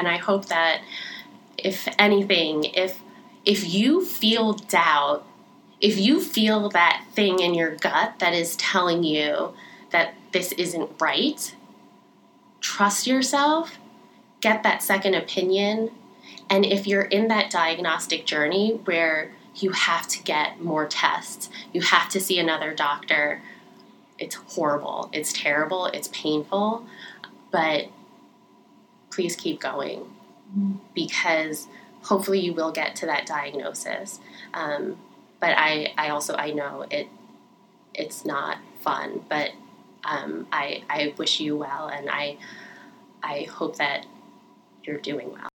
And I hope that if anything, if if you feel doubt, if you feel that thing in your gut that is telling you that this isn't right, trust yourself, get that second opinion, and if you're in that diagnostic journey where you have to get more tests, you have to see another doctor, it's horrible, it's terrible, it's painful, but please keep going because hopefully you will get to that diagnosis. Um, but I, I also I know it it's not fun, but um, I I wish you well, and I I hope that you're doing well.